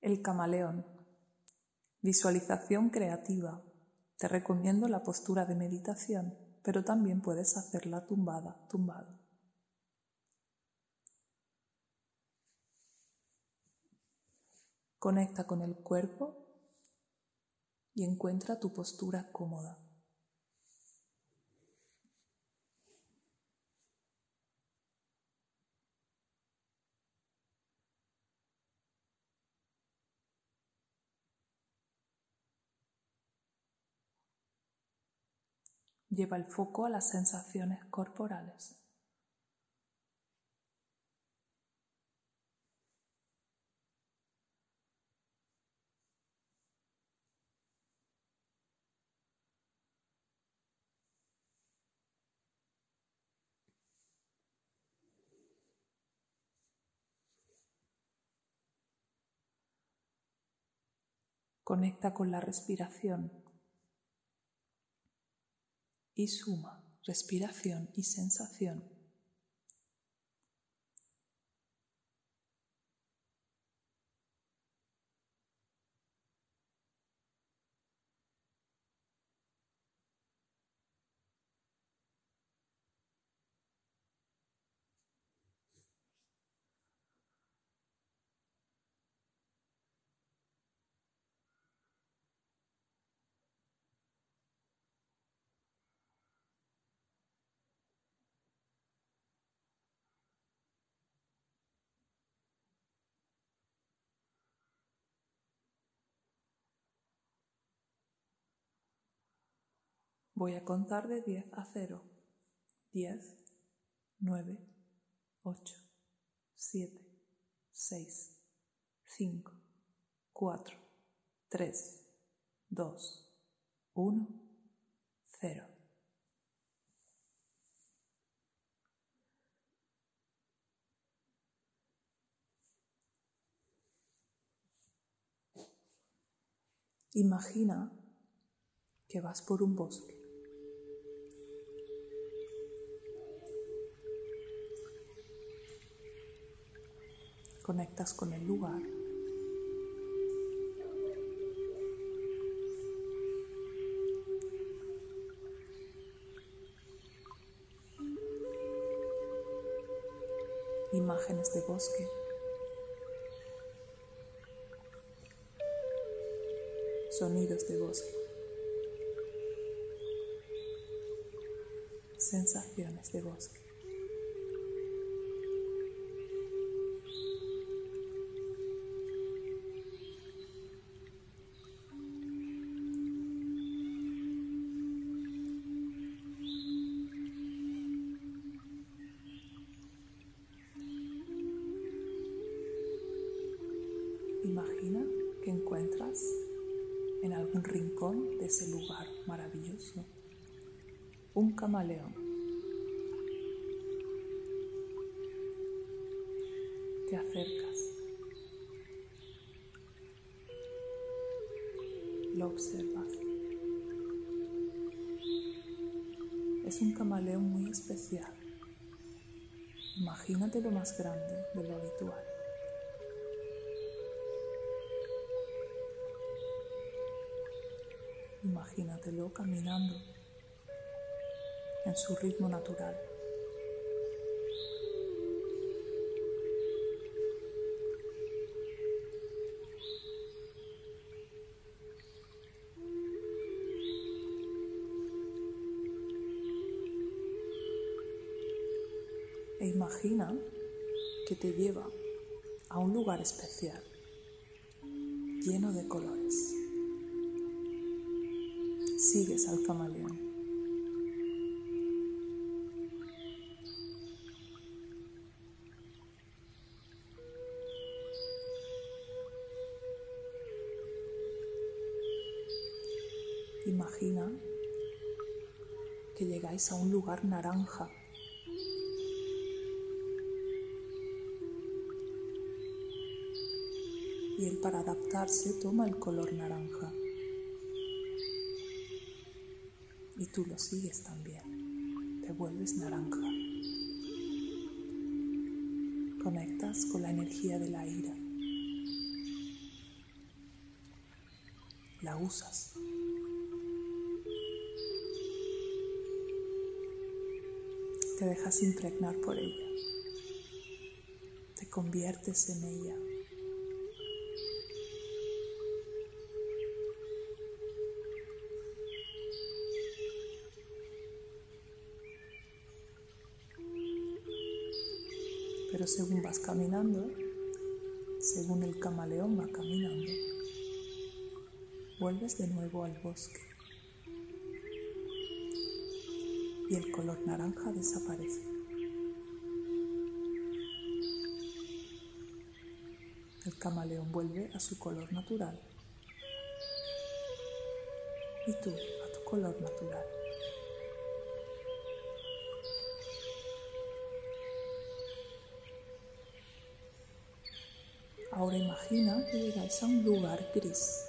El camaleón. Visualización creativa. Te recomiendo la postura de meditación, pero también puedes hacerla tumbada, tumbado. Conecta con el cuerpo y encuentra tu postura cómoda. Lleva el foco a las sensaciones corporales. Conecta con la respiración y suma respiración y sensación. Voy a contar de 10 a 0. 10, 9, 8, 7, 6, 5, 4, 3, 2, 1, 0. Imagina que vas por un bosque. Conectas con el lugar. Imágenes de bosque. Sonidos de bosque. Sensaciones de bosque. Algún rincón de ese lugar maravilloso un camaleón. Te acercas. Lo observas. Es un camaleón muy especial. Imagínate lo más grande de lo habitual. Imagínatelo caminando en su ritmo natural. E imagina que te lleva a un lugar especial, lleno de colores sigues al camaleón. Imagina que llegáis a un lugar naranja. Y él para adaptarse toma el color naranja. Y tú lo sigues también. Te vuelves naranja. Conectas con la energía de la ira. la usas. Te dejas impregnar por ella. Te conviertes en ella. Según vas caminando, según el camaleón va caminando, vuelves de nuevo al bosque y el color naranja desaparece. El camaleón vuelve a su color natural y tú a tu color natural. Ahora imagina que llegáis a un lugar gris.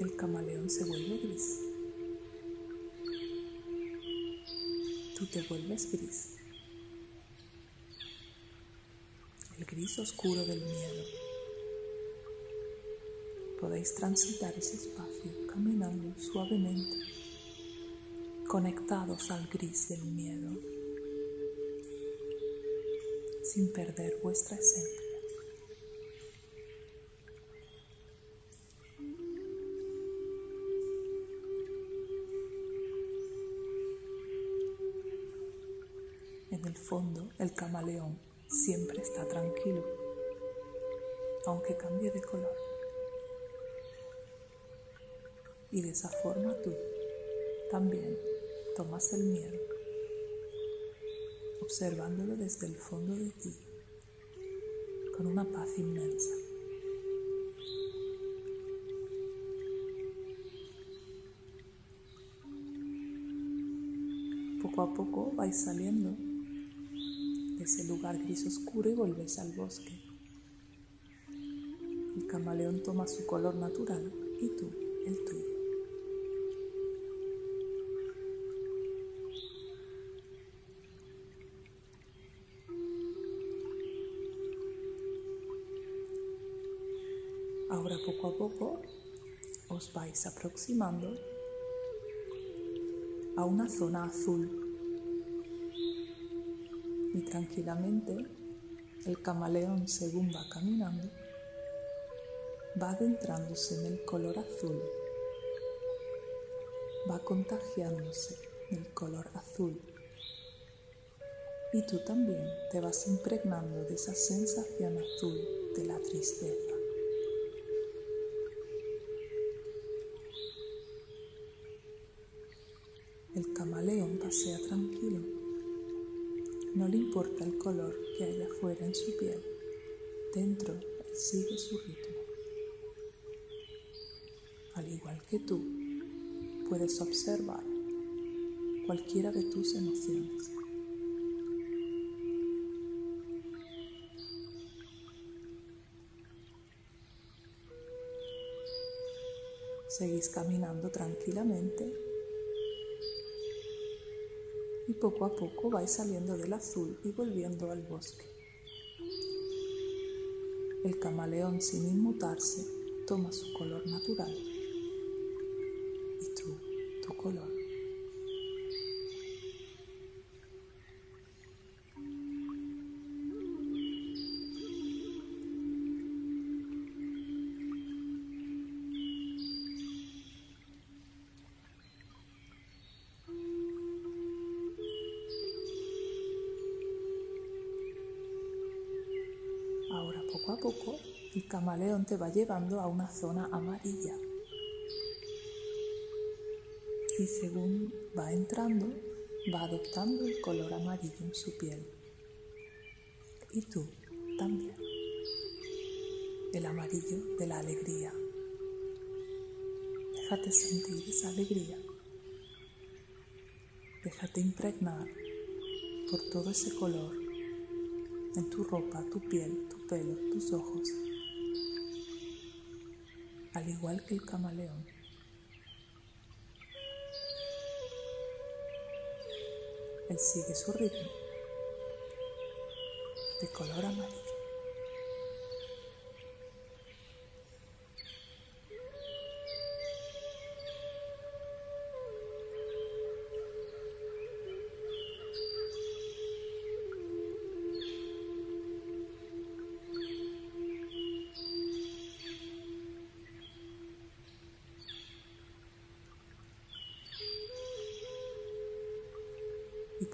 El camaleón se vuelve gris. Tú te vuelves gris. El gris oscuro del miedo. Podéis transitar ese espacio caminando suavemente, conectados al gris del miedo sin perder vuestra esencia. En el fondo, el camaleón siempre está tranquilo, aunque cambie de color. Y de esa forma tú también tomas el miedo observándolo desde el fondo de ti, con una paz inmensa. Poco a poco vais saliendo de ese lugar gris oscuro y volvéis al bosque. El camaleón toma su color natural y tú el tuyo. Poco a poco os vais aproximando a una zona azul. Y tranquilamente el camaleón según va caminando va adentrándose en el color azul, va contagiándose del color azul. Y tú también te vas impregnando de esa sensación azul de la tristeza. Pasea tranquilo. No le importa el color que haya afuera en su piel. Dentro, él sigue su ritmo. Al igual que tú, puedes observar cualquiera de tus emociones. Seguís caminando tranquilamente y poco a poco vais saliendo del azul y volviendo al bosque. El camaleón sin inmutarse toma su color natural y tú tu color. Poco a poco el camaleón te va llevando a una zona amarilla. Y según va entrando, va adoptando el color amarillo en su piel. Y tú también. El amarillo de la alegría. Déjate sentir esa alegría. Déjate impregnar por todo ese color en tu ropa, tu piel, tu pelo, tus ojos, al igual que el camaleón. Él sigue su ritmo de color amarillo.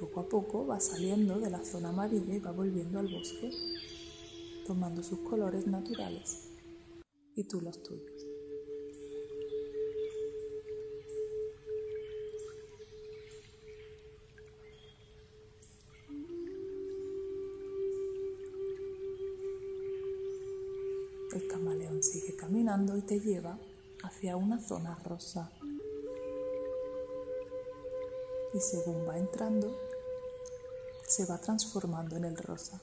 Poco a poco va saliendo de la zona amarilla y va volviendo al bosque, tomando sus colores naturales y tú los tuyos. El camaleón sigue caminando y te lleva hacia una zona rosa. Y según va entrando, se va transformando en el rosa.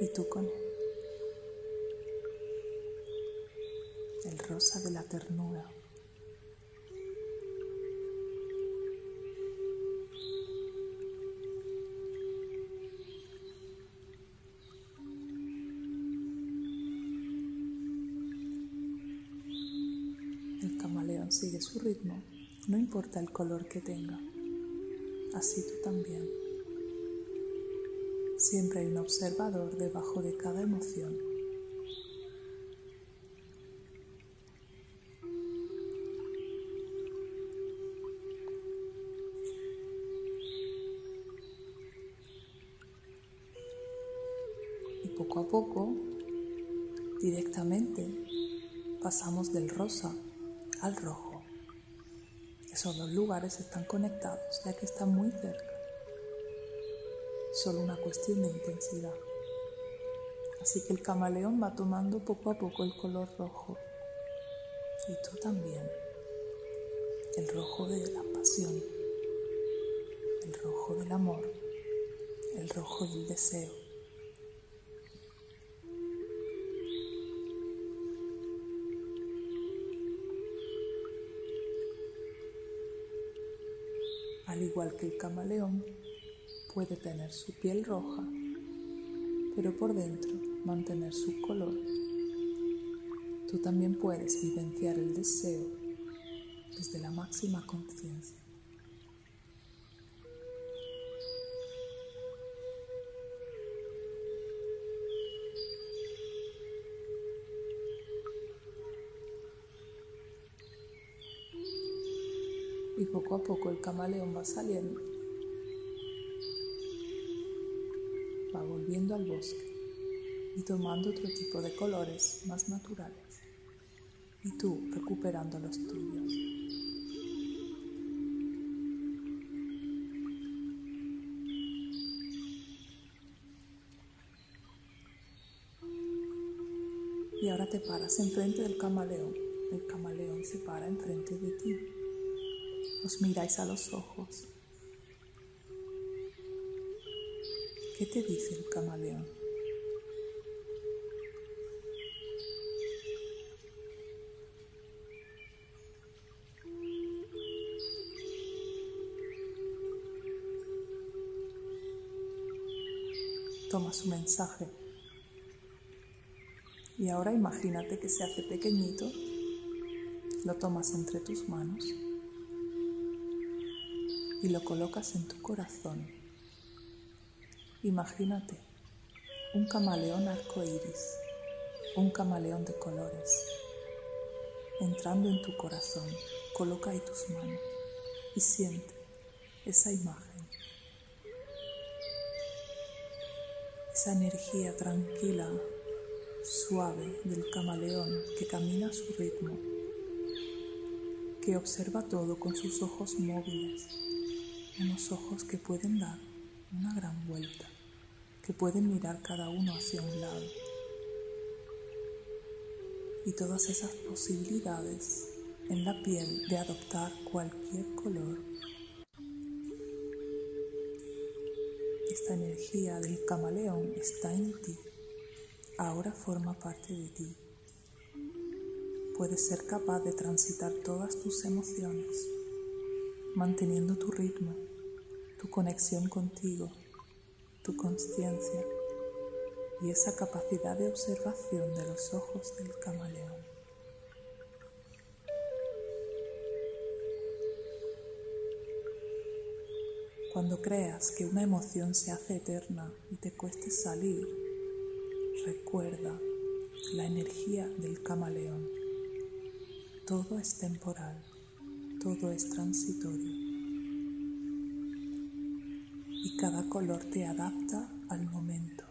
Y tú con él. El rosa de la ternura. sigue su ritmo, no importa el color que tenga. Así tú también. Siempre hay un observador debajo de cada emoción. Y poco a poco, directamente, pasamos del rosa al rojo. Esos dos lugares están conectados ya que están muy cerca. Solo una cuestión de intensidad. Así que el camaleón va tomando poco a poco el color rojo. Y tú también. El rojo de la pasión. El rojo del amor. El rojo del deseo. al igual que el camaleón, puede tener su piel roja, pero por dentro mantener su color. Tú también puedes vivenciar el deseo desde la máxima conciencia. y poco a poco el camaleón va saliendo, volviendo al bosque y tomando otro tipo de colores más naturales y tú recuperando los tuyos. Y ahora te paras enfrente del camaleón. El camaleón se para enfrente de ti os miráis a los ojos. ¿Qué te dice el camaleón? Toma su mensaje. Y ahora imagínate que se hace pequeñito, lo tomas entre tus manos y lo colocas en tu corazón. Imagínate un camaleón arcoíris, un camaleón de colores, entrando en tu corazón. Coloca ahí tus manos y siente esa imagen, esa energía tranquila, suave del camaleón que camina a su ritmo, que observa todo con sus ojos móviles unos ojos que pueden dar una gran vuelta, que pueden mirar cada uno hacia un lado. Y todas esas posibilidades en la piel de adoptar cualquier color. Esta energía del camaleón está en ti, ahora forma parte de ti. Puedes ser capaz de transitar todas tus emociones manteniendo tu ritmo, tu conexión contigo, tu conciencia y esa capacidad de observación de los ojos del camaleón. Cuando creas que una emoción se hace eterna y te cueste salir, recuerda la energía del camaleón. Todo es temporal todo es transitorio. Cada color te adapta al momento.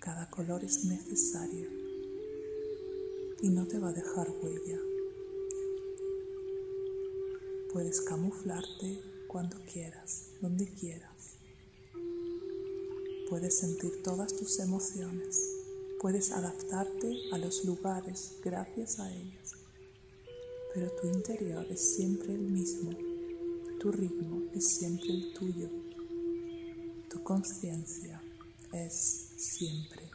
Cada color es necesario y no te va a dejar huella. Puedes camuflarte cuando quieras, donde quieras. Puedes sentir todas tus emociones. Puedes adaptarte a los lugares gracias a ellas. Pero tu interior es siempre el mismo. Tu ritmo es siempre el tuyo. Tu conciencia es siempre